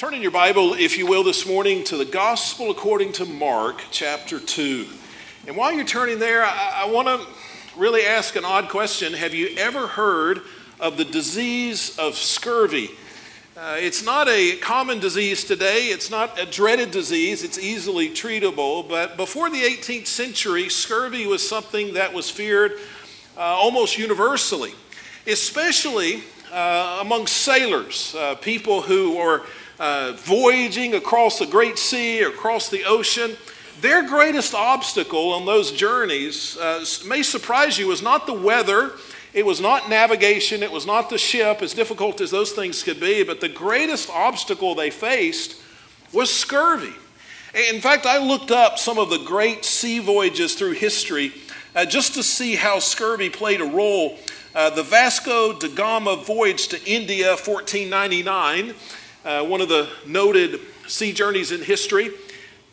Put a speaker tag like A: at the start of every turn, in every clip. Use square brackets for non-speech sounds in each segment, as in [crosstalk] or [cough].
A: Turn in your Bible, if you will, this morning to the Gospel according to Mark, chapter 2. And while you're turning there, I, I want to really ask an odd question. Have you ever heard of the disease of scurvy? Uh, it's not a common disease today. It's not a dreaded disease. It's easily treatable. But before the 18th century, scurvy was something that was feared uh, almost universally, especially uh, among sailors, uh, people who were uh, voyaging across the great sea or across the ocean, their greatest obstacle on those journeys uh, may surprise you was not the weather, it was not navigation, it was not the ship, as difficult as those things could be, but the greatest obstacle they faced was scurvy. In fact, I looked up some of the great sea voyages through history uh, just to see how scurvy played a role. Uh, the Vasco da Gama voyage to India, 1499 uh, one of the noted sea journeys in history.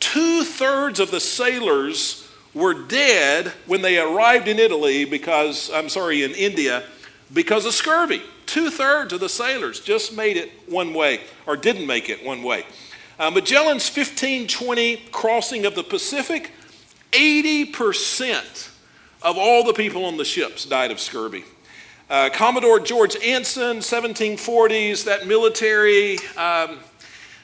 A: Two thirds of the sailors were dead when they arrived in Italy because, I'm sorry, in India, because of scurvy. Two thirds of the sailors just made it one way, or didn't make it one way. Uh, Magellan's 1520 crossing of the Pacific, 80% of all the people on the ships died of scurvy. Uh, Commodore George Anson, 1740s, that military, um,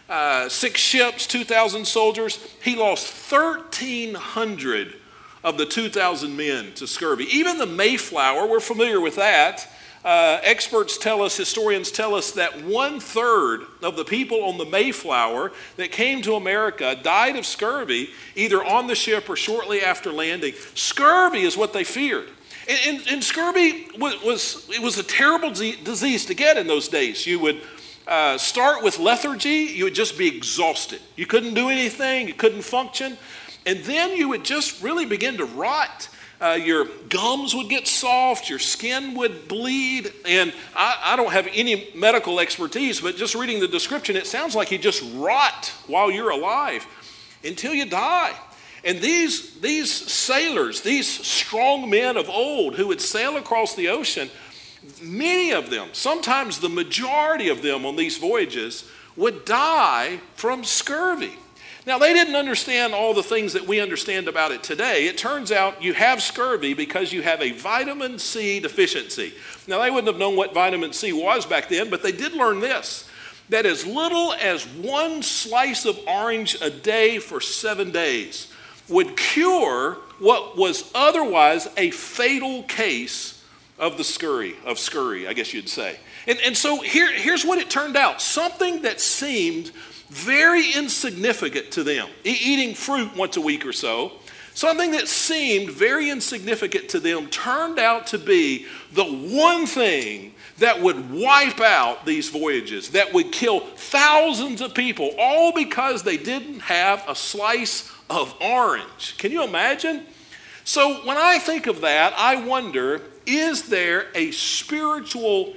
A: uh, six ships, 2,000 soldiers. He lost 1,300 of the 2,000 men to scurvy. Even the Mayflower, we're familiar with that. Uh, experts tell us, historians tell us that one third of the people on the Mayflower that came to America died of scurvy either on the ship or shortly after landing. Scurvy is what they feared. And, and, and scurvy was, it was a terrible disease to get in those days. You would uh, start with lethargy, you would just be exhausted. You couldn't do anything, you couldn't function. And then you would just really begin to rot. Uh, your gums would get soft, your skin would bleed. And I, I, don't have any medical expertise, but just reading the description, it sounds like you just rot while you're alive until you die. And these, these sailors, these strong men of old who would sail across the ocean, many of them, sometimes the majority of them on these voyages, would die from scurvy. Now, they didn't understand all the things that we understand about it today. It turns out you have scurvy because you have a vitamin C deficiency. Now, they wouldn't have known what vitamin C was back then, but they did learn this that as little as one slice of orange a day for seven days would cure what was otherwise a fatal case of the scurry, of scurry, I guess you'd say. And, and so here, here's what it turned out something that seemed very insignificant to them, e- eating fruit once a week or so, something that seemed very insignificant to them turned out to be the one thing that would wipe out these voyages, that would kill thousands of people, all because they didn't have a slice of orange. Can you imagine? So when I think of that, I wonder is there a spiritual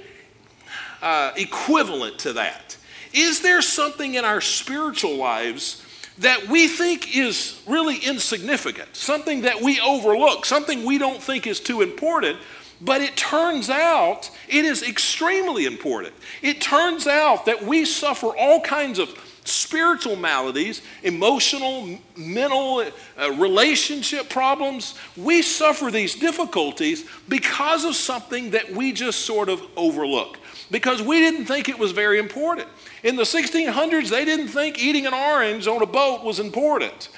A: uh, equivalent to that? Is there something in our spiritual lives that we think is really insignificant, something that we overlook, something we don't think is too important, but it turns out it is extremely important. It turns out that we suffer all kinds of spiritual maladies, emotional, mental, uh, relationship problems. We suffer these difficulties because of something that we just sort of overlook, because we didn't think it was very important. In the 1600s, they didn't think eating an orange on a boat was important.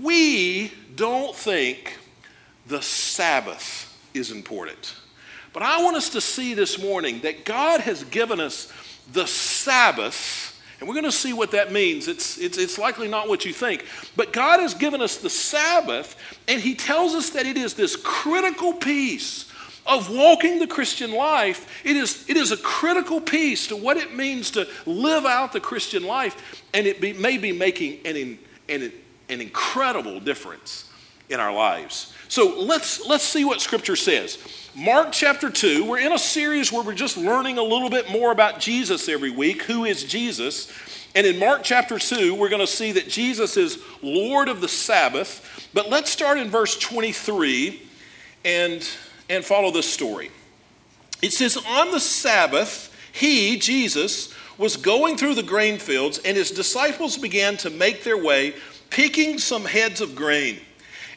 A: We don't think the Sabbath is important. But I want us to see this morning that God has given us the Sabbath and we're going to see what that means. It's, it's, it's likely not what you think. But God has given us the Sabbath, and He tells us that it is this critical piece of walking the Christian life. It is, it is a critical piece to what it means to live out the Christian life, and it be, may be making an, an, an incredible difference in our lives. So let's, let's see what Scripture says. Mark chapter 2, we're in a series where we're just learning a little bit more about Jesus every week. Who is Jesus? And in Mark chapter 2, we're going to see that Jesus is Lord of the Sabbath. But let's start in verse 23 and, and follow this story. It says, On the Sabbath, he, Jesus, was going through the grain fields, and his disciples began to make their way, picking some heads of grain.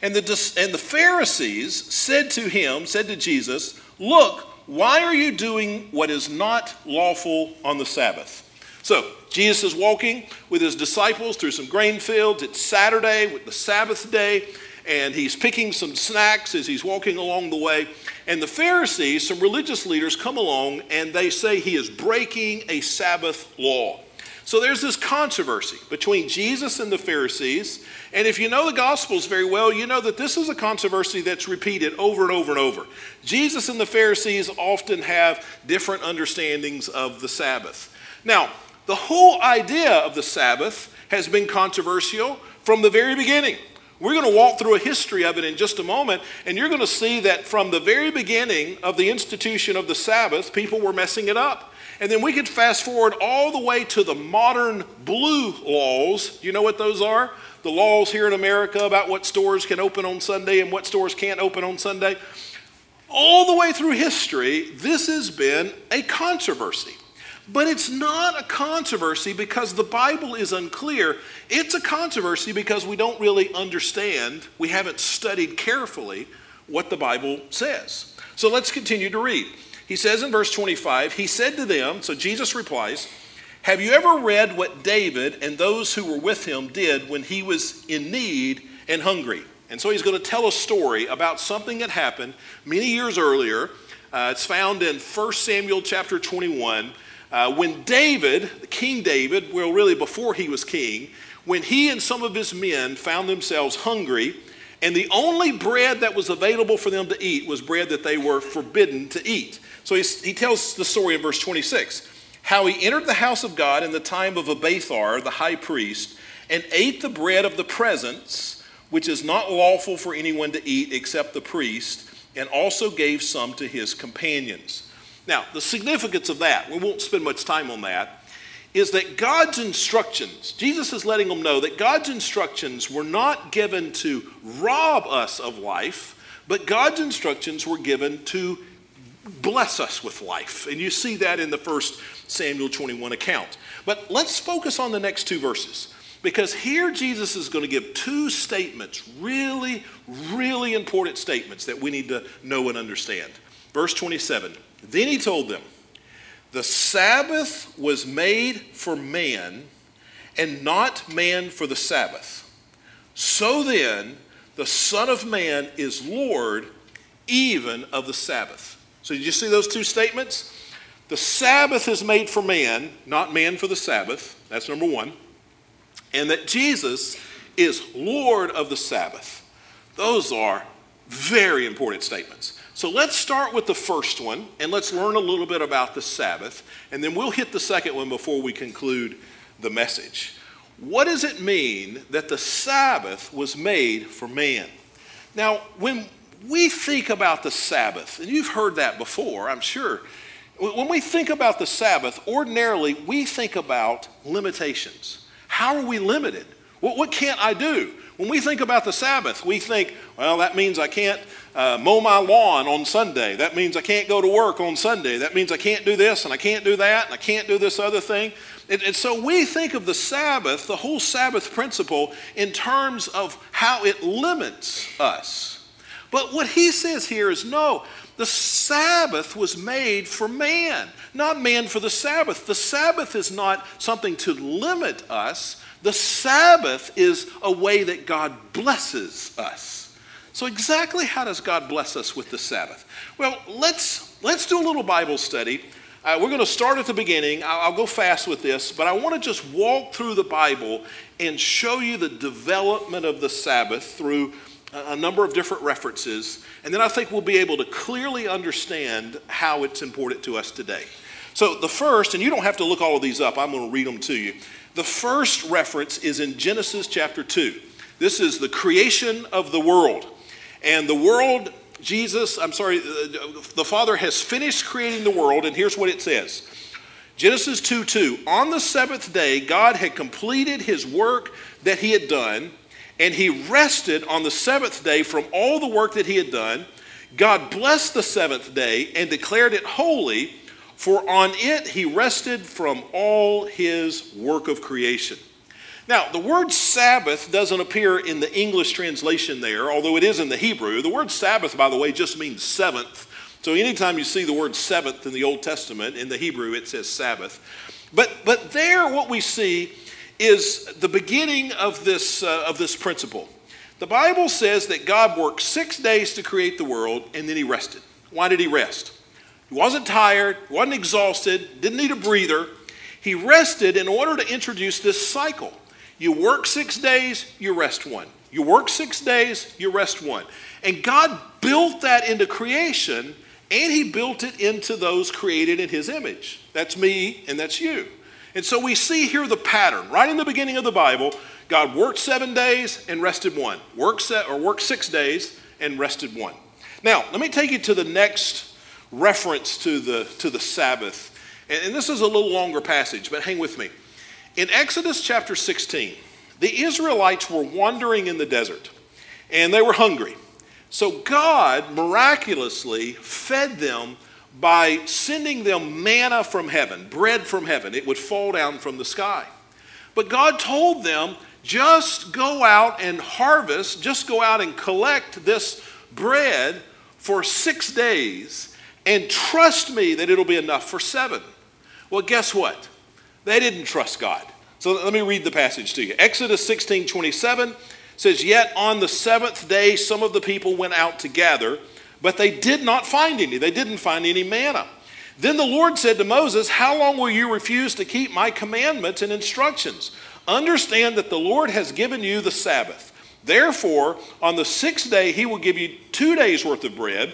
A: And the, and the Pharisees said to him, said to Jesus, Look, why are you doing what is not lawful on the Sabbath? So, Jesus is walking with his disciples through some grain fields. It's Saturday, with the Sabbath day, and he's picking some snacks as he's walking along the way. And the Pharisees, some religious leaders, come along and they say he is breaking a Sabbath law. So there's this controversy between Jesus and the Pharisees. And if you know the Gospels very well, you know that this is a controversy that's repeated over and over and over. Jesus and the Pharisees often have different understandings of the Sabbath. Now, the whole idea of the Sabbath has been controversial from the very beginning. We're going to walk through a history of it in just a moment, and you're going to see that from the very beginning of the institution of the Sabbath, people were messing it up. And then we could fast forward all the way to the modern blue laws. You know what those are? The laws here in America about what stores can open on Sunday and what stores can't open on Sunday. All the way through history, this has been a controversy. But it's not a controversy because the Bible is unclear. It's a controversy because we don't really understand, we haven't studied carefully what the Bible says. So let's continue to read. He says in verse 25, He said to them, so Jesus replies, Have you ever read what David and those who were with him did when he was in need and hungry? And so he's going to tell a story about something that happened many years earlier. Uh, it's found in 1 Samuel chapter 21 uh, when David, King David, well, really before he was king, when he and some of his men found themselves hungry, and the only bread that was available for them to eat was bread that they were forbidden to eat. So he tells the story in verse 26 how he entered the house of God in the time of Abiathar, the high priest, and ate the bread of the presence, which is not lawful for anyone to eat except the priest, and also gave some to his companions. Now, the significance of that, we won't spend much time on that, is that God's instructions, Jesus is letting them know that God's instructions were not given to rob us of life, but God's instructions were given to bless us with life. And you see that in the first Samuel 21 account. But let's focus on the next two verses. Because here Jesus is going to give two statements, really, really important statements that we need to know and understand. Verse 27 then he told them, The Sabbath was made for man, and not man for the Sabbath. So then, the Son of Man is Lord even of the Sabbath. So, did you see those two statements? The Sabbath is made for man, not man for the Sabbath. That's number one. And that Jesus is Lord of the Sabbath. Those are very important statements. So let's start with the first one and let's learn a little bit about the Sabbath, and then we'll hit the second one before we conclude the message. What does it mean that the Sabbath was made for man? Now, when we think about the Sabbath, and you've heard that before, I'm sure, when we think about the Sabbath, ordinarily we think about limitations. How are we limited? What, what can't I do? When we think about the Sabbath, we think, well, that means I can't uh, mow my lawn on Sunday. That means I can't go to work on Sunday. That means I can't do this and I can't do that and I can't do this other thing. And, and so we think of the Sabbath, the whole Sabbath principle, in terms of how it limits us. But what he says here is no, the Sabbath was made for man, not man for the Sabbath. The Sabbath is not something to limit us, the Sabbath is a way that God blesses us. So, exactly how does God bless us with the Sabbath? Well, let's, let's do a little Bible study. Uh, we're going to start at the beginning. I'll, I'll go fast with this, but I want to just walk through the Bible and show you the development of the Sabbath through a number of different references. And then I think we'll be able to clearly understand how it's important to us today. So, the first, and you don't have to look all of these up, I'm going to read them to you. The first reference is in Genesis chapter 2. This is the creation of the world. And the world, Jesus, I'm sorry, uh, the Father has finished creating the world, and here's what it says Genesis 2 2. On the seventh day, God had completed his work that he had done, and he rested on the seventh day from all the work that he had done. God blessed the seventh day and declared it holy for on it he rested from all his work of creation. Now, the word Sabbath doesn't appear in the English translation there, although it is in the Hebrew. The word Sabbath, by the way, just means seventh. So anytime you see the word seventh in the Old Testament, in the Hebrew, it says Sabbath. But, but there, what we see is the beginning of this, uh, of this principle. The Bible says that God worked six days to create the world and then he rested. Why did he rest? He wasn't tired, wasn't exhausted, didn't need a breather. He rested in order to introduce this cycle. You work six days, you rest one. You work six days, you rest one. And God built that into creation, and He built it into those created in His image. That's me, and that's you. And so we see here the pattern. Right in the beginning of the Bible, God worked seven days and rested one. Worked set, or worked six days and rested one. Now, let me take you to the next reference to the, to the Sabbath. And, and this is a little longer passage, but hang with me. In Exodus chapter 16, the Israelites were wandering in the desert and they were hungry. So God miraculously fed them by sending them manna from heaven, bread from heaven. It would fall down from the sky. But God told them, just go out and harvest, just go out and collect this bread for six days and trust me that it'll be enough for seven. Well, guess what? They didn't trust God. So let me read the passage to you. Exodus 16 27 says, Yet on the seventh day, some of the people went out to gather, but they did not find any. They didn't find any manna. Then the Lord said to Moses, How long will you refuse to keep my commandments and instructions? Understand that the Lord has given you the Sabbath. Therefore, on the sixth day, he will give you two days' worth of bread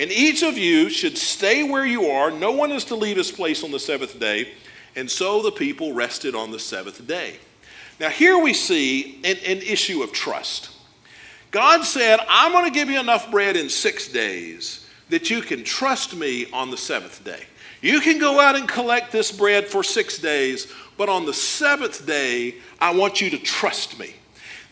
A: and each of you should stay where you are. No one is to leave his place on the seventh day. And so the people rested on the seventh day. Now, here we see an, an issue of trust. God said, I'm going to give you enough bread in six days that you can trust me on the seventh day. You can go out and collect this bread for six days, but on the seventh day, I want you to trust me.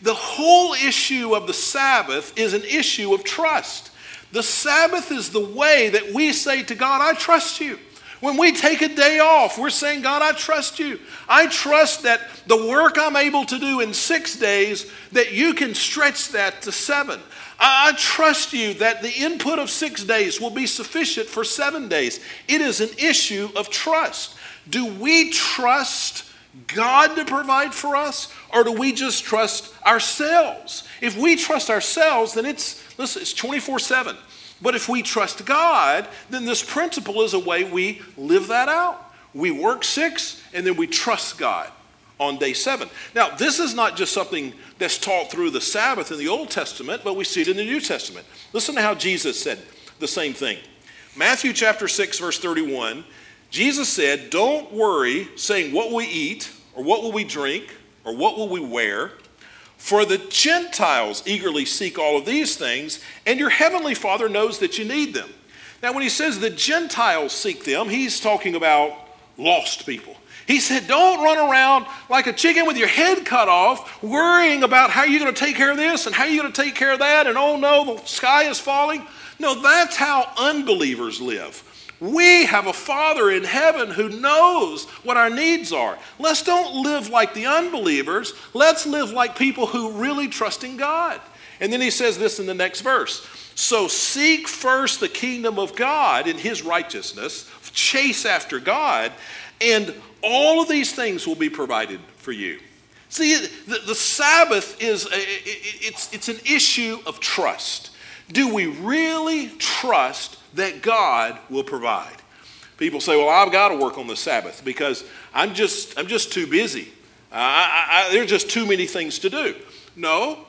A: The whole issue of the Sabbath is an issue of trust. The Sabbath is the way that we say to God, I trust you. When we take a day off, we're saying, God, I trust you. I trust that the work I'm able to do in six days, that you can stretch that to seven. I trust you that the input of six days will be sufficient for seven days. It is an issue of trust. Do we trust God to provide for us, or do we just trust ourselves? If we trust ourselves, then it's Listen, it's 24 7. But if we trust God, then this principle is a way we live that out. We work six and then we trust God on day seven. Now, this is not just something that's taught through the Sabbath in the Old Testament, but we see it in the New Testament. Listen to how Jesus said the same thing. Matthew chapter 6, verse 31, Jesus said, Don't worry saying, What will we eat, or what will we drink, or what will we wear? For the Gentiles eagerly seek all of these things, and your heavenly Father knows that you need them. Now, when he says the Gentiles seek them, he's talking about lost people. He said, Don't run around like a chicken with your head cut off, worrying about how you're going to take care of this and how you're going to take care of that, and oh no, the sky is falling. No, that's how unbelievers live. We have a Father in heaven who knows what our needs are. Let's don't live like the unbelievers. Let's live like people who really trust in God. And then he says this in the next verse So seek first the kingdom of God and his righteousness, chase after God, and all of these things will be provided for you. See, the, the Sabbath is a, it's, it's an issue of trust. Do we really trust that God will provide. People say, well, I've got to work on the Sabbath because I'm just, I'm just too busy. I, I, just too many things to do. No,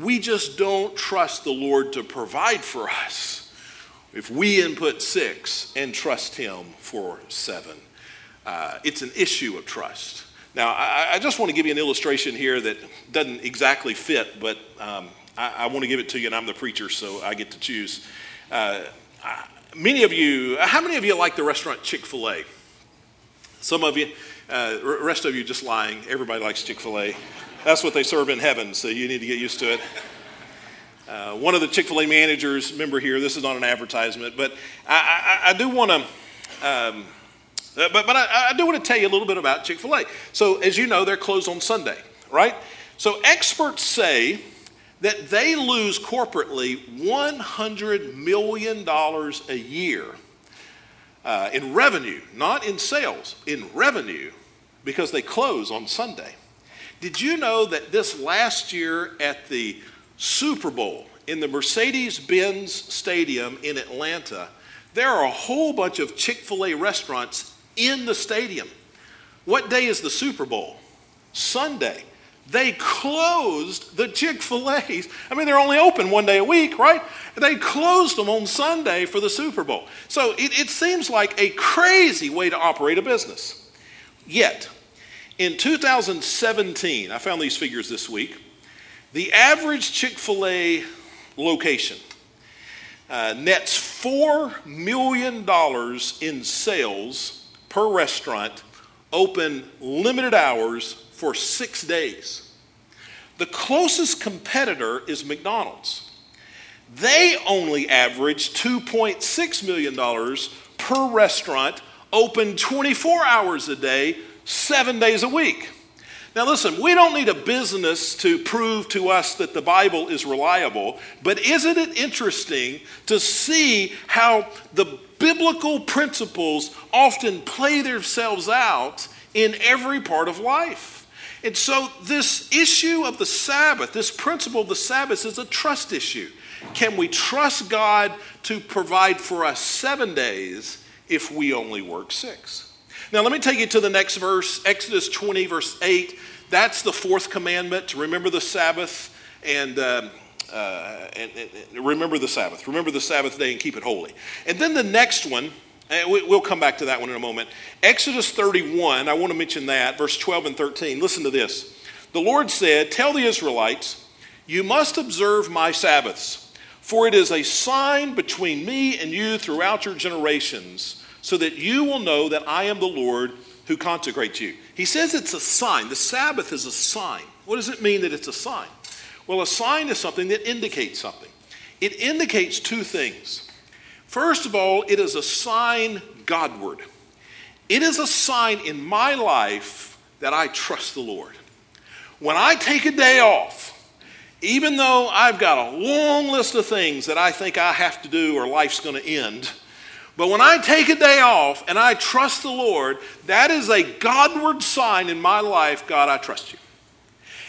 A: we just don't trust the Lord to provide for us if we input six and trust Him for seven. Uh, it's an issue of trust. Now, I, I, just want to give you an illustration here that doesn't exactly fit, but um, I, I, want to give it to you, and I'm the preacher, so I get to choose. Uh, many of you, how many of you like the restaurant Chick fil A? Some of you, uh, rest of you just lying. Everybody likes Chick fil A. That's what they serve in heaven, so you need to get used to it. Uh, one of the Chick fil A managers, member here, this is not an advertisement, but I, I, I do want to Um, uh, but but I, I do want to tell you a little bit about Chick fil A. So, as you know, they're closed on Sunday, right? So, experts say that they lose corporately $100 million a year uh, in revenue, not in sales, in revenue, because they close on Sunday. Did you know that this last year at the Super Bowl in the Mercedes Benz Stadium in Atlanta, there are a whole bunch of Chick fil A restaurants in the stadium. What day is the Super Bowl? Sunday. They closed the Chick fil A's. I mean, they're only open one day a week, right? They closed them on Sunday for the Super Bowl. So it, it seems like a crazy way to operate a business. Yet, in 2017, I found these figures this week, the average Chick fil A location uh, nets $4 million in sales per restaurant, open limited hours for six days. The closest competitor is McDonald's. They only average $2.6 million per restaurant, open 24 hours a day, seven days a week. Now, listen, we don't need a business to prove to us that the Bible is reliable, but isn't it interesting to see how the biblical principles often play themselves out in every part of life? And so, this issue of the Sabbath, this principle of the Sabbath, is a trust issue. Can we trust God to provide for us seven days if we only work six? Now, let me take you to the next verse, Exodus 20, verse 8. That's the fourth commandment to remember the Sabbath and, uh, uh, and, and, remember the Sabbath. Remember the Sabbath day and keep it holy. And then the next one, we'll come back to that one in a moment. Exodus 31, I want to mention that, verse 12 and 13. Listen to this. The Lord said, Tell the Israelites, you must observe my Sabbaths, for it is a sign between me and you throughout your generations so that you will know that I am the Lord who consecrates you. He says it's a sign. The Sabbath is a sign. What does it mean that it's a sign? Well, a sign is something that indicates something. It indicates two things. First of all, it is a sign Godward. It is a sign in my life that I trust the Lord. When I take a day off, even though I've got a long list of things that I think I have to do or life's going to end, but when I take a day off and I trust the Lord, that is a Godward sign in my life God, I trust you.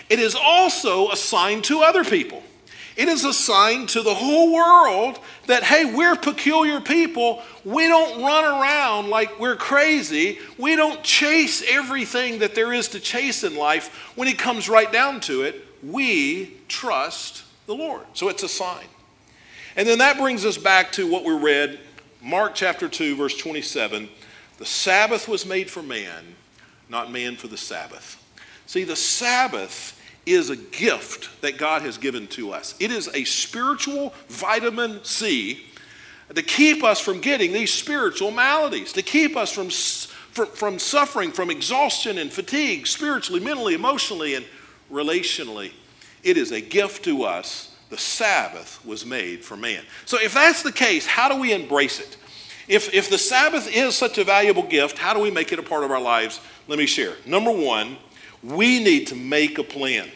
A: It is also a sign to other people. It is a sign to the whole world that, hey, we're peculiar people. We don't run around like we're crazy. We don't chase everything that there is to chase in life. When it comes right down to it, we trust the Lord. So it's a sign. And then that brings us back to what we read Mark chapter 2, verse 27 the Sabbath was made for man, not man for the Sabbath. See, the Sabbath is a gift that God has given to us, it is a spiritual vitamin C to keep us from getting these spiritual maladies, to keep us from, from, from suffering from exhaustion and fatigue, spiritually, mentally, emotionally, and relationally. It is a gift to us the Sabbath was made for man. So, if that's the case, how do we embrace it? If, if the Sabbath is such a valuable gift, how do we make it a part of our lives? Let me share. Number one, we need to make a plan.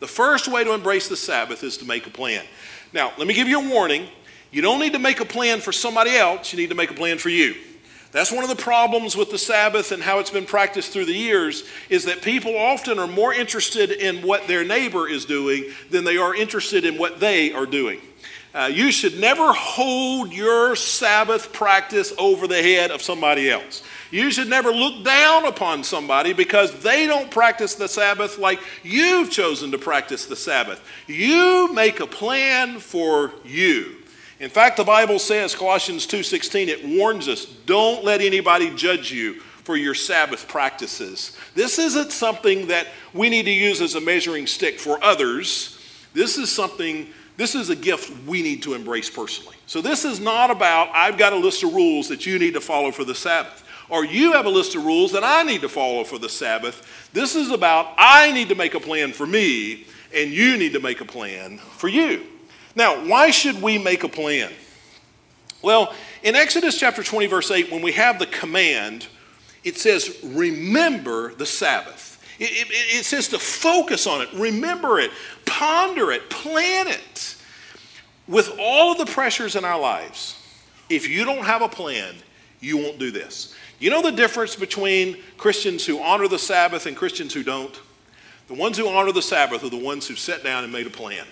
A: The first way to embrace the Sabbath is to make a plan. Now, let me give you a warning. You don't need to make a plan for somebody else, you need to make a plan for you. That's one of the problems with the Sabbath and how it's been practiced through the years is that people often are more interested in what their neighbor is doing than they are interested in what they are doing. Uh, you should never hold your Sabbath practice over the head of somebody else. You should never look down upon somebody because they don't practice the Sabbath like you've chosen to practice the Sabbath. You make a plan for you. In fact, the Bible says, Colossians 2:16, it warns us, don't let anybody judge you for your Sabbath practices. This isn't something that we need to use as a measuring stick for others. This is something, this is a gift we need to embrace personally. So this is not about, I've got a list of rules that you need to follow for the Sabbath, or you have a list of rules that I need to follow for the Sabbath. This is about, I need to make a plan for me, and you need to make a plan for you. Now, why should we make a plan? Well, in Exodus chapter 20, verse 8, when we have the command, it says, Remember the Sabbath. It, it, it, says to focus on it, remember it, ponder it, plan it. With all of the pressures in our lives, if you don't have a plan, you won't do this. You know the difference between Christians who honor the Sabbath and Christians who don't? The ones who honor the Sabbath are the ones who sat down and made a plan.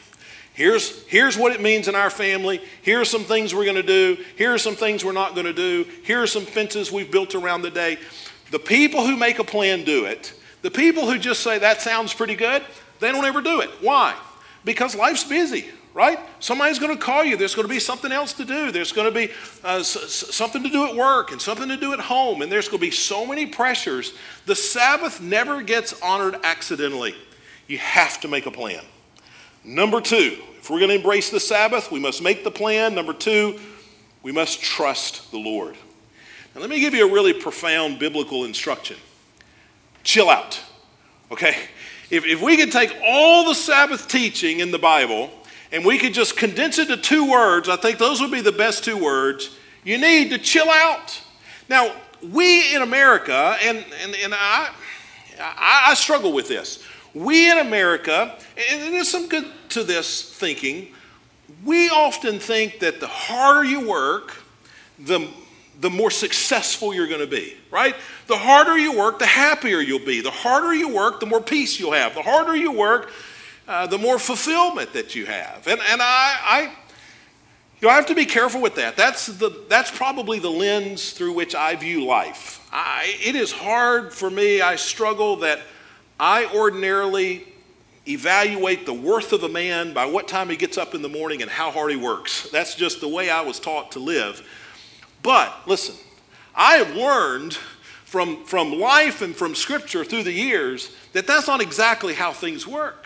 A: Here's, here's what it means in our family. Here are some things we're going to do. Here are some things we're not going to do. Here are some fences we've built around the day. The people who make a plan do it. The people who just say, that sounds pretty good, they don't ever do it. Why? Because life's busy, right? Somebody's going to call you. There's going to be something else to do. There's going to be uh, s- something to do at work and something to do at home. And there's going to be so many pressures. The Sabbath never gets honored accidentally. You have to make a plan. Number two, if we're going to embrace the Sabbath, we must make the plan. Number two, we must trust the Lord. Now, let me give you a really profound biblical instruction chill out. Okay? If, if we could take all the Sabbath teaching in the Bible and we could just condense it to two words, I think those would be the best two words. You need to chill out. Now, we in America, and, and, and I, I, struggle with this. We in America, and there's some good to this thinking, we often think that the harder you work, the, the more successful you're going to be, right? The harder you work, the happier you'll be. The harder you work, the more peace you'll have. The harder you work, uh, the more fulfillment that you have. And, and I, I, you know, I have to be careful with that. That's, the, that's probably the lens through which I view life. I, it is hard for me, I struggle that I ordinarily evaluate the worth of a man by what time he gets up in the morning and how hard he works. That's just the way I was taught to live. But listen, I have learned from, from life and from scripture through the years that that's not exactly how things work.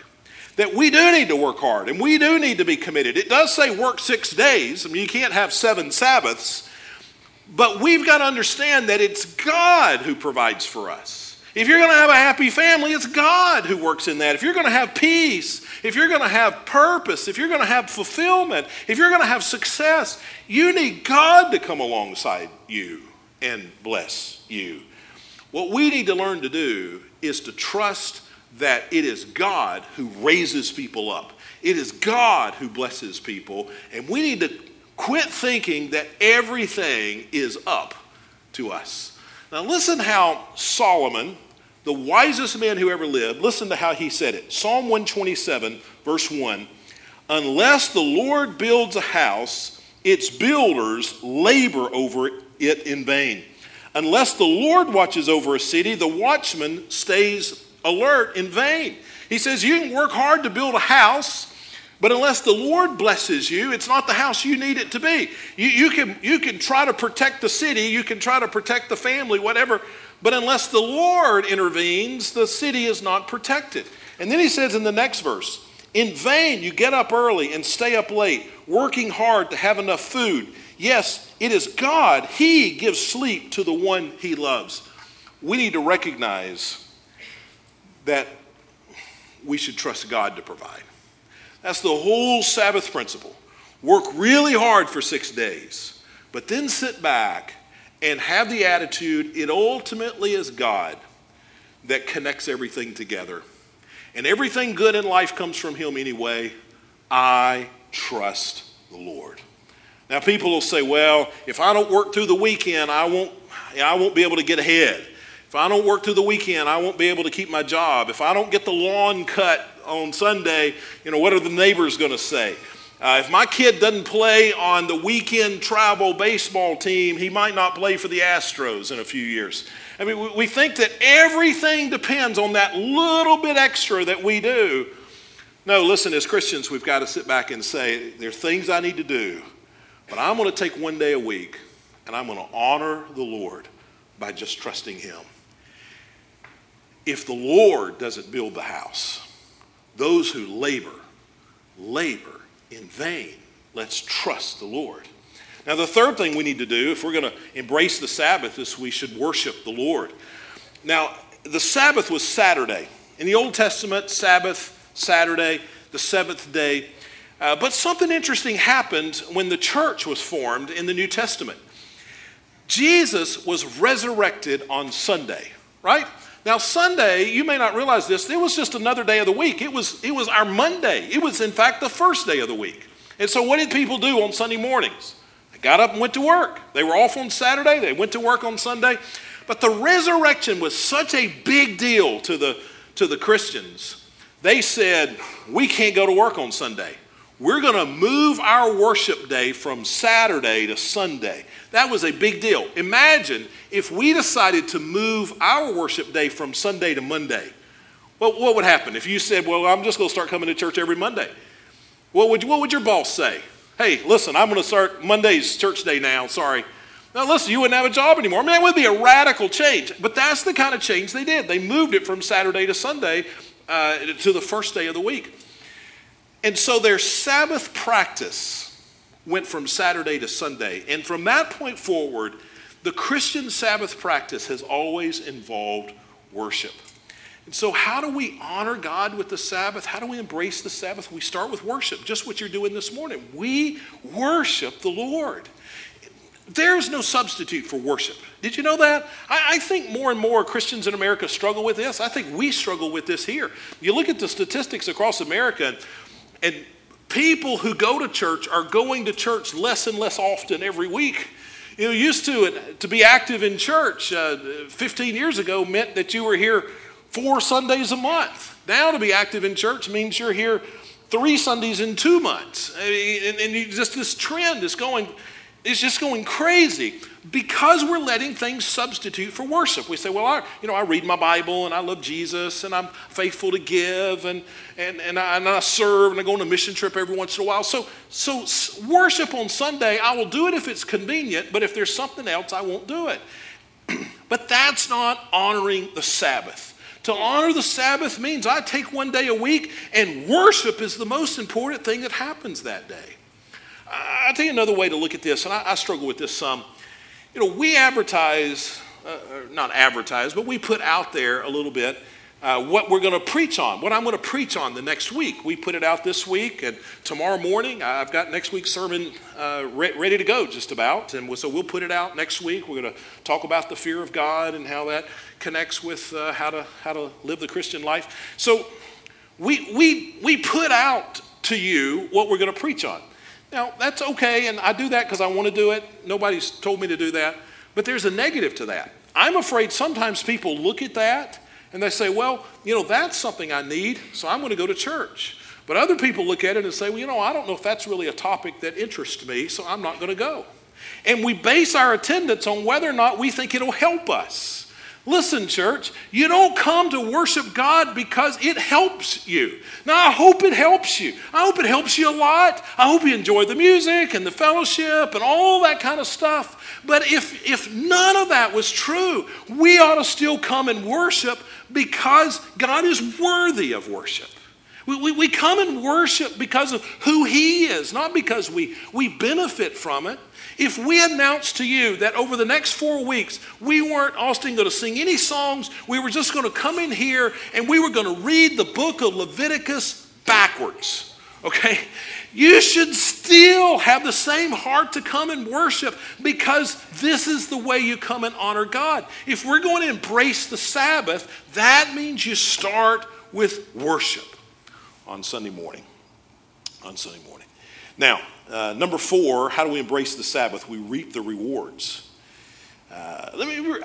A: That we do need to work hard and we do need to be committed. It does say work six days. I mean, you can't have seven Sabbaths. But we've got to understand that it's God who provides for us. If you're going to have a happy family, it's God who works in that. If you're going to have peace, if you're going to have purpose, if you're going to have fulfillment, if you're going to have success, you need God to come alongside you and bless you. What we need to learn to do is to trust that it is God who raises people up. It is God who blesses people, and we need to quit thinking that everything is up to us. Now, listen how Solomon, the wisest man who ever lived, listen to how he said it. Psalm 127, verse 1 Unless the Lord builds a house, its builders labor over it in vain. Unless the Lord watches over a city, the watchman stays alert in vain. He says, You can work hard to build a house, but unless the Lord blesses you, it's not the house you need it to be. You, you, can, you can try to protect the city, you can try to protect the family, whatever, but unless the Lord intervenes, the city is not protected. And then he says in the next verse, In vain you get up early and stay up late, working hard to have enough food. Yes, it is God. He gives sleep to the one he loves. We need to recognize that we should trust God to provide. That's the whole Sabbath principle. Work really hard for six days, but then sit back and have the attitude it ultimately is God that connects everything together. And everything good in life comes from Him anyway. I trust the Lord. Now, people will say, well, if I don't work through the weekend, I won't, I won't be able to get ahead. If I don't work through the weekend, I won't be able to keep my job. If I don't get the lawn cut on Sunday, you know, what are the neighbors going to say? Uh, if my kid doesn't play on the weekend travel baseball team, he might not play for the Astros in a few years. I mean, we, we think that everything depends on that little bit extra that we do. No, listen, as Christians, we've got to sit back and say, there are things I need to do, but I'm going to take one day a week and I'm going to honor the Lord by just trusting Him if the Lord doesn't build the house, those who labor, labor in vain. Let's trust the Lord. Now, the third thing we need to do, if we're going to embrace the Sabbath, is we should worship the Lord. Now, the Sabbath was Saturday. In the Old Testament, Sabbath, Saturday, the seventh day. Uh, but something interesting happened when the church was formed in the New Testament. Jesus was resurrected on Sunday, right? Now, Sunday, you may not realize this, it was just another day of the week. It was, it was our Monday. It was, in fact, the first day of the week. And so, what did people do on Sunday mornings? They got up and went to work. They were off on Saturday, they went to work on Sunday. But the resurrection was such a big deal to the, to the Christians. They said, We can't go to work on Sunday. We're going to move our worship day from Saturday to Sunday. That was a big deal. Imagine if we decided to move our worship day from Sunday to Monday. Well, what would happen if you said, Well, I'm just going to start coming to church every Monday? What would, what would your boss say? Hey, listen, I'm going to start Monday's church day now. Sorry. Now, listen, you wouldn't have a job anymore. I mean, would be a radical change. But that's the kind of change they did. They moved it from Saturday to Sunday uh, to the first day of the week. And so their Sabbath practice went from Saturday to Sunday. And from that point forward, the Christian Sabbath practice has always involved worship. And so, how do we honor God with the Sabbath? How do we embrace the Sabbath? We start with worship, just what you're doing this morning. We worship the Lord. There's no substitute for worship. Did you know that? I, I, think more and more Christians in America struggle with this. I think we struggle with this here. You look at the statistics across America, and people who go to church are going to church less and less often every week. You know, used to to be active in church uh, 15 years ago meant that you were here four Sundays a month. Now to be active in church means you're here three Sundays in two months. And, and you, just this trend is going is just going crazy because we're letting things substitute for worship. We say, well, I, you know, I read my Bible and I love Jesus and I'm faithful to give and, and, and, I, and I serve and I go on a mission trip every once in a while. So, so worship on Sunday, I will do it if it's convenient, but if there's something else, I won't do it. [clears throat] but that's not honoring the Sabbath. To honor the Sabbath means I take one day a week and worship is the most important thing that happens that day. I'll tell you another way to look at this, and I, I struggle with this some. You know, we advertise, uh, not advertise, but we put out there a little bit uh, what we're going to preach on, what I'm going to preach on the next week. We put it out this week, and tomorrow morning I've got next week's sermon uh, re- ready to go, just about. And so we'll put it out next week. We're going to talk about the fear of God and how that connects with uh, how to how to live the Christian life. So we we we put out to you what we're going to preach on. Now, that's okay, and I do that because I want to do it. Nobody's told me to do that. But there's a negative to that. I'm afraid sometimes people look at that and they say, well, you know, that's something I need, so I'm going to go to church. But other people look at it and say, well, you know, I don't know if that's really a topic that interests me, so I'm not going to go. And we base our attendance on whether or not we think it'll help us. Listen, church, you don't come to worship God because it helps you. Now, I hope it helps you. I hope it helps you a lot. I hope you enjoy the music and the fellowship and all that kind of stuff. But if, if none of that was true, we ought to still come and worship because God is worthy of worship. We, we, we come and worship because of who He is, not because we, we benefit from it. If we announced to you that over the next four weeks, we weren't, Austin, going to sing any songs, we were just going to come in here and we were going to read the book of Leviticus backwards, okay? You should still have the same heart to come and worship because this is the way you come and honor God. If we're going to embrace the Sabbath, that means you start with worship on Sunday morning. On Sunday morning. Now, uh, number four, how do we embrace the Sabbath? We reap the rewards. Uh, let me,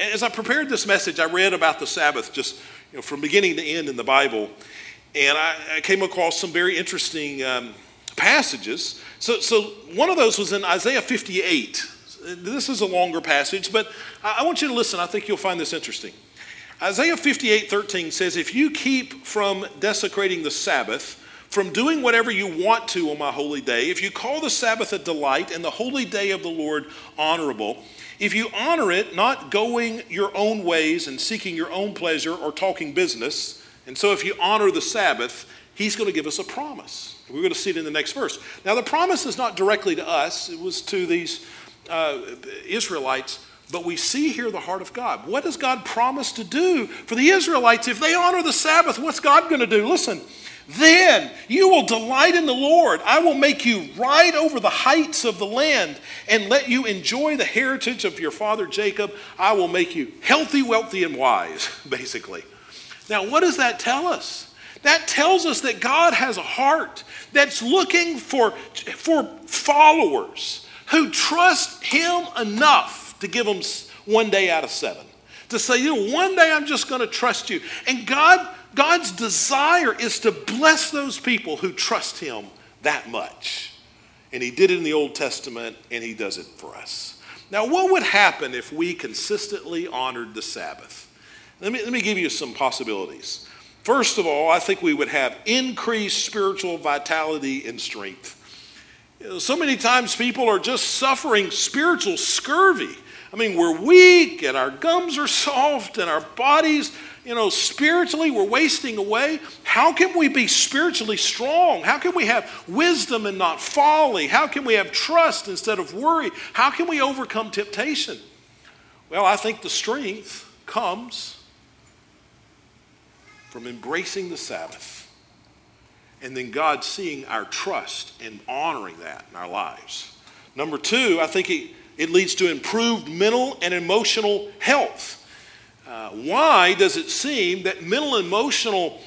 A: as I prepared this message, I read about the Sabbath just you know, from beginning to end in the Bible, and I, I came across some very interesting um, passages. So, so one of those was in Isaiah 58. This is a longer passage, but I, I want you to listen. I think you'll find this interesting. Isaiah 58 13 says, If you keep from desecrating the Sabbath, from doing whatever you want to on my holy day, if you call the Sabbath a delight and the holy day of the Lord honorable, if you honor it, not going your own ways and seeking your own pleasure or talking business, and so if you honor the Sabbath, he's going to give us a promise. We're going to see it in the next verse. Now, the promise is not directly to us, it was to these uh, Israelites, but we see here the heart of God. What does God promise to do for the Israelites if they honor the Sabbath? What's God going to do? Listen, then you will delight in the Lord. I will make you ride over the heights of the land and let you enjoy the heritage of your father Jacob. I will make you healthy, wealthy, and wise, [laughs] basically. Now, what does that tell us? That tells us that God has a heart that's looking for, for followers who trust Him enough to give them one day out of seven. To say, you know, one day I'm just going to trust you. And God God's desire is to bless those people who trust Him that much. And He did it in the Old Testament, and He does it for us. Now, what would happen if we consistently honored the Sabbath? Let me, let me give you some possibilities. First of all, I think we would have increased spiritual vitality and strength. You know, so many times people are just suffering spiritual scurvy. I mean, we're weak and our gums are [laughs] soft and our bodies you know, spiritually we're wasting away. How can we be spiritually strong? How can we have wisdom and not folly? How can we have trust instead of worry? How can we overcome temptation? Well, I think the strength comes from embracing the Sabbath and then God seeing our trust and honoring that in our lives. Number two, I think it, it leads to improved mental and emotional health. Uh, why does it seem that mental and emotional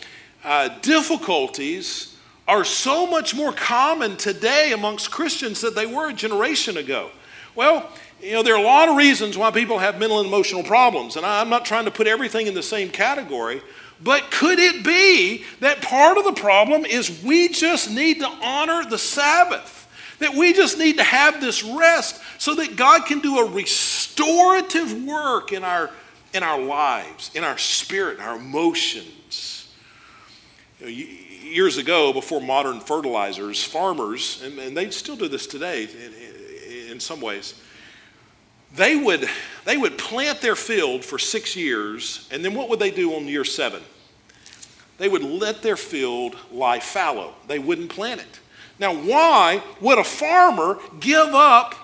A: uh, difficulties are so much more common today amongst Christians than they were a generation ago? Well, you know, there are a lot of reasons why people have mental and emotional problems, and I'm not trying to put everything in the same category, but could it be that part of the problem is we just need to honor the Sabbath? That we just need to have this rest so that God can do a restorative work in our in our lives, in our spirit, our emotions. You know, years ago, before modern fertilizers, farmers, and, and they still do this today in, in some ways, they would, they would plant their field for six years, and then what would they do on year seven? They would let their field lie fallow. They wouldn't plant it. Now, why would a farmer give up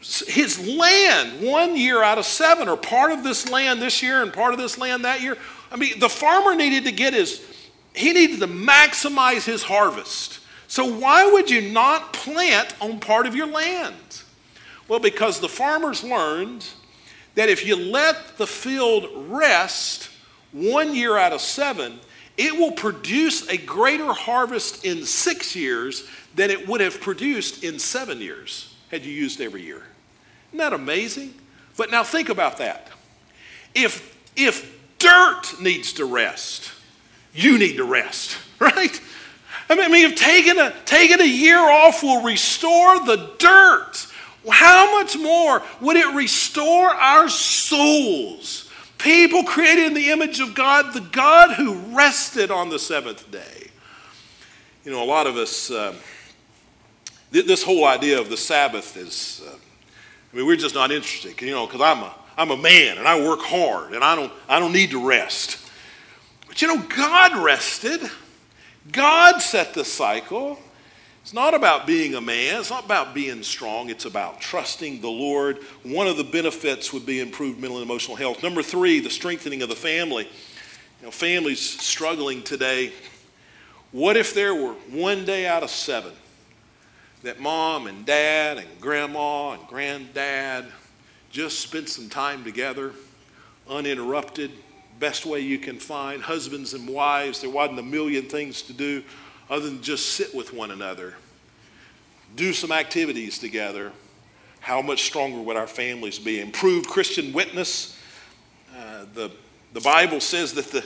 A: his land one year out of seven, or part of this land this year and part of this land that year. I mean, the farmer needed to get his, he needed to maximize his harvest. So, why would you not plant on part of your land? Well, because the farmers learned that if you let the field rest one year out of seven, it will produce a greater harvest in six years than it would have produced in seven years had you used every year. Isn't that amazing? But now think about that. If, if dirt needs to rest, you need to rest, [laughs] right? I mean, I mean if taking a, taking a year off will restore the dirt, how much more would it restore our souls? People created in the image of God, the God who rested on the seventh day. You know, a lot of us, uh, th- this whole idea of the Sabbath is. Uh, I mean, we're just not interested, you know, because I'm a, I'm a man and I work hard and I don't, I don't need to rest. But you know, God rested. God set the cycle. It's not about being a man. It's not about being strong. It's about trusting the Lord. One of the benefits would be improved mental and emotional health. Number three, the strengthening of the family. You know, families struggling today. What if there were one day out of seven that mom and dad and grandma and granddad just spent some time together, uninterrupted, best way you can find. Husbands and wives, there wasn't a million things to do other than just sit with one another, do some activities together. How much stronger would our families be? Improved Christian witness. Uh, the, the Bible says that, the,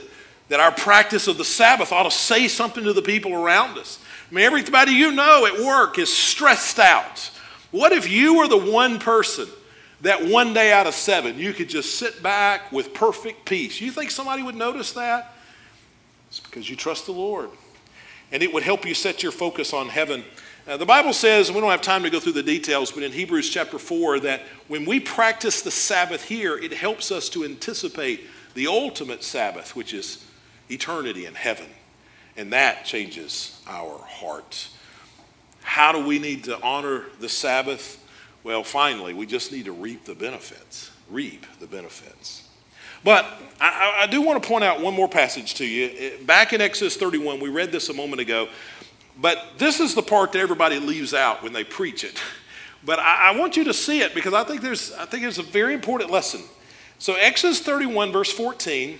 A: that our practice of the Sabbath ought to say something to the people around us. Mean, everybody you know at work is stressed out. What if you were the one person that one day out of seven you could just sit back with perfect peace? You think somebody would notice that? It's because you trust the Lord. And it would help you set your focus on heaven. Uh, the Bible says, and we don't have time to go through the details, but in Hebrews chapter 4, that when we practice the Sabbath here, it helps us to anticipate the ultimate Sabbath, which is eternity in heaven. And that changes our heart. How do we need to honor the Sabbath? Well, finally, we just need to reap the benefits. Reap the benefits. But I, I do want to point out one more passage to you. Eh, back in Exodus 31, we read this a moment ago, but this is the part that everybody leaves out when they preach it. [laughs] But I, I want you to see it because I think there's I think there's a very important lesson. So Exodus 31, verse 14.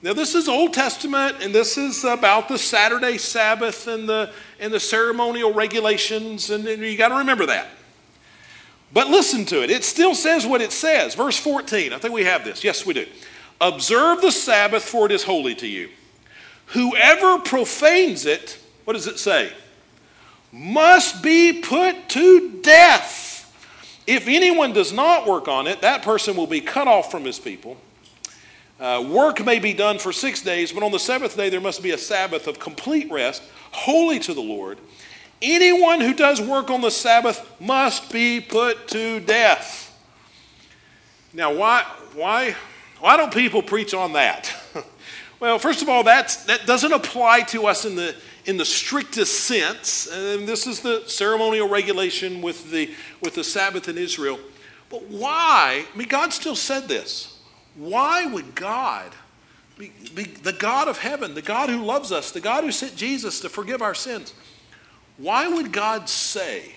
A: Now, this is Old Testament, and this is about the Saturday Sabbath and the, and the ceremonial regulations, and, and you got to remember that. But listen to it. It still says what it says. Verse 14. I think we have this. Yes, we do. Observe the Sabbath, for it is holy to you. Whoever profanes it, what does it say? Must be put to death. If anyone does not work on it, that person will be cut off from his people. Uh, work may be done for six days, but on the seventh day there must be a Sabbath of complete rest, holy to the Lord. Anyone who does work on the Sabbath must be put to death. Now, why, why, why don't people preach on that? [laughs] well, first of all, that's, that doesn't apply to us in the, in the strictest sense. And this is the ceremonial regulation with the, with the Sabbath in Israel. But why? I mean, God still said this. Why would God, be, be the God of heaven, the God who loves us, the God who sent Jesus to forgive our sins, why would God say,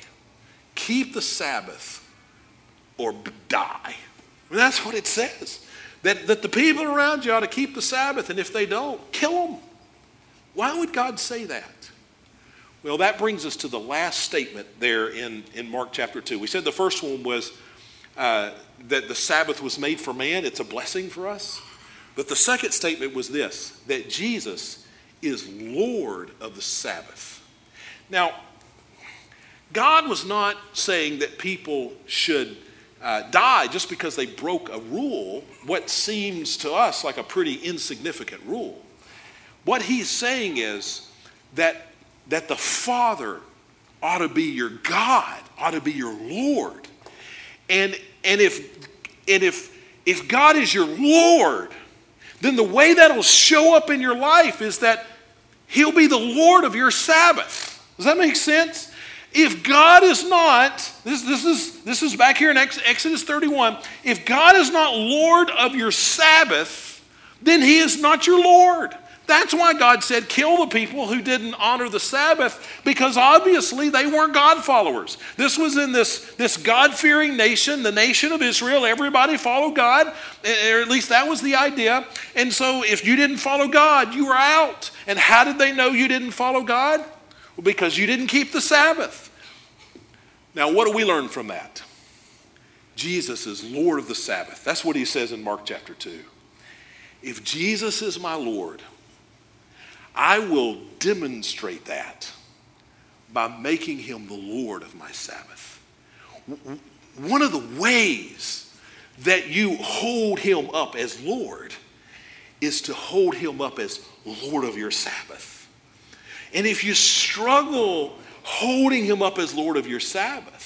A: keep the Sabbath or die? That's what it says. That, that the people around you ought to keep the Sabbath, and if they don't, kill them. Why would God say that? Well, that brings us to the last statement there in, in Mark chapter 2. We said the first one was uh, that the Sabbath was made for man, it's a blessing for us. But the second statement was this that Jesus is Lord of the Sabbath. Now, God was not saying that people should uh, die just because they broke a rule, what seems to us like a pretty insignificant rule. What he's saying is that, that the Father ought to be your God, ought to be your Lord. And, and, if, and if, if God is your Lord, then the way that'll show up in your life is that He'll be the Lord of your Sabbath. Does that make sense? If God is not, this, this, is, this is back here in Exodus 31, if God is not Lord of your Sabbath, then He is not your Lord. That's why God said, kill the people who didn't honor the Sabbath, because obviously they weren't God followers. This was in this, this God fearing nation, the nation of Israel. Everybody followed God, eh, eh, or at least that was the idea. And so if you didn't follow God, you were out. And how did they know you didn't follow God? Well, because you didn't keep the Sabbath. Now, what do we learn from that? Jesus is Lord of the Sabbath. That's what he says in Mark chapter 2. If Jesus is my Lord, I will demonstrate that by making him the Lord of my Sabbath. One of the ways that you hold him up as Lord is to hold him up as Lord of your Sabbath. And if you struggle holding him up as Lord of your Sabbath,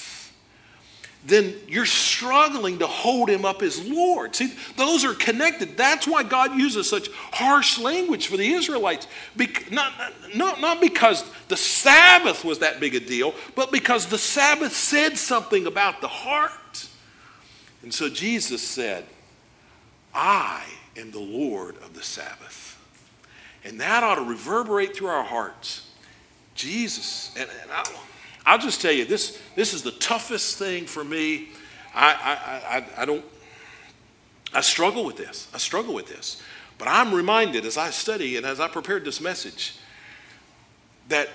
A: then you're struggling to hold him up as Lord. See, those are connected. That's why God uses such harsh language for the Israelites. Be- not, not, not because the Sabbath was that big a deal, but because the Sabbath said something about the heart. And so Jesus said, I am the Lord of the Sabbath. And that ought to reverberate through our hearts. Jesus, and, and I, I'll just tell you, this, this is the toughest thing for me. I, I, I, I don't, I struggle with this. I struggle with this. But I'm reminded as I study and as I prepared this message that,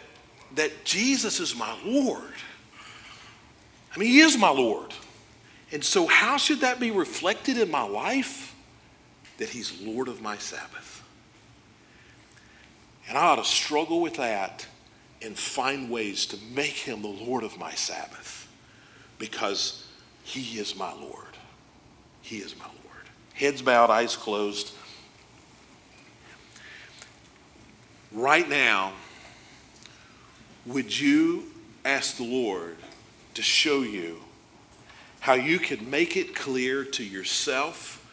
A: that Jesus is my Lord. I mean, He is my Lord. And so, how should that be reflected in my life? That He's Lord of my Sabbath. And I ought to struggle with that and find ways to make him the Lord of my Sabbath because he is my Lord. He is my Lord. Heads bowed, eyes closed. Right now, would you ask the Lord to show you how you can make it clear to yourself,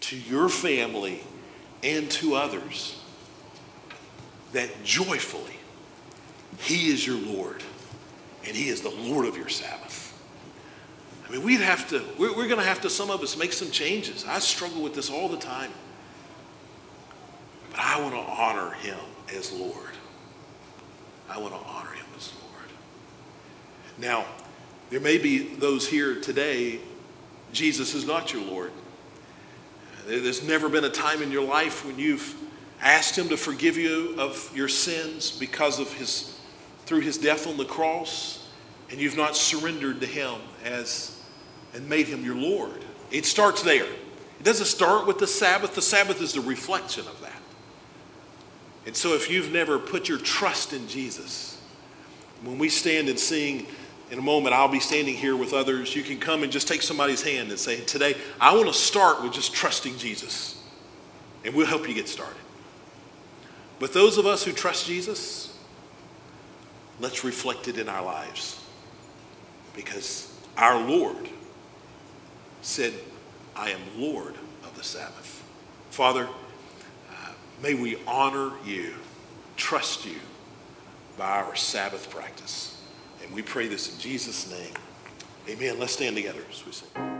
A: to your family, and to others that joyfully he is your Lord, and He is the Lord of your Sabbath. I mean, we'd have to, we're, we're going to have to, some of us, make some changes. I struggle with this all the time. But I want to honor him as Lord. I want to honor him as Lord. Now, there may be those here today, Jesus is not your Lord. There's never been a time in your life when you've asked him to forgive you of your sins because of his through his death on the cross and you've not surrendered to him as and made him your lord. It starts there. It doesn't start with the sabbath. The sabbath is the reflection of that. And so if you've never put your trust in jesus when we stand and sing in a moment i'll be standing here with others you can come and just take somebody's hand and say today i want to start with just trusting jesus and we'll help you get started. But those of us who trust Jesus, let's reflect it in our lives. Because our Lord said, I am Lord of the Sabbath. Father, uh, may we honor you, trust you by our Sabbath practice. And we pray this in Jesus' name. Amen. Let's stand together as we sing.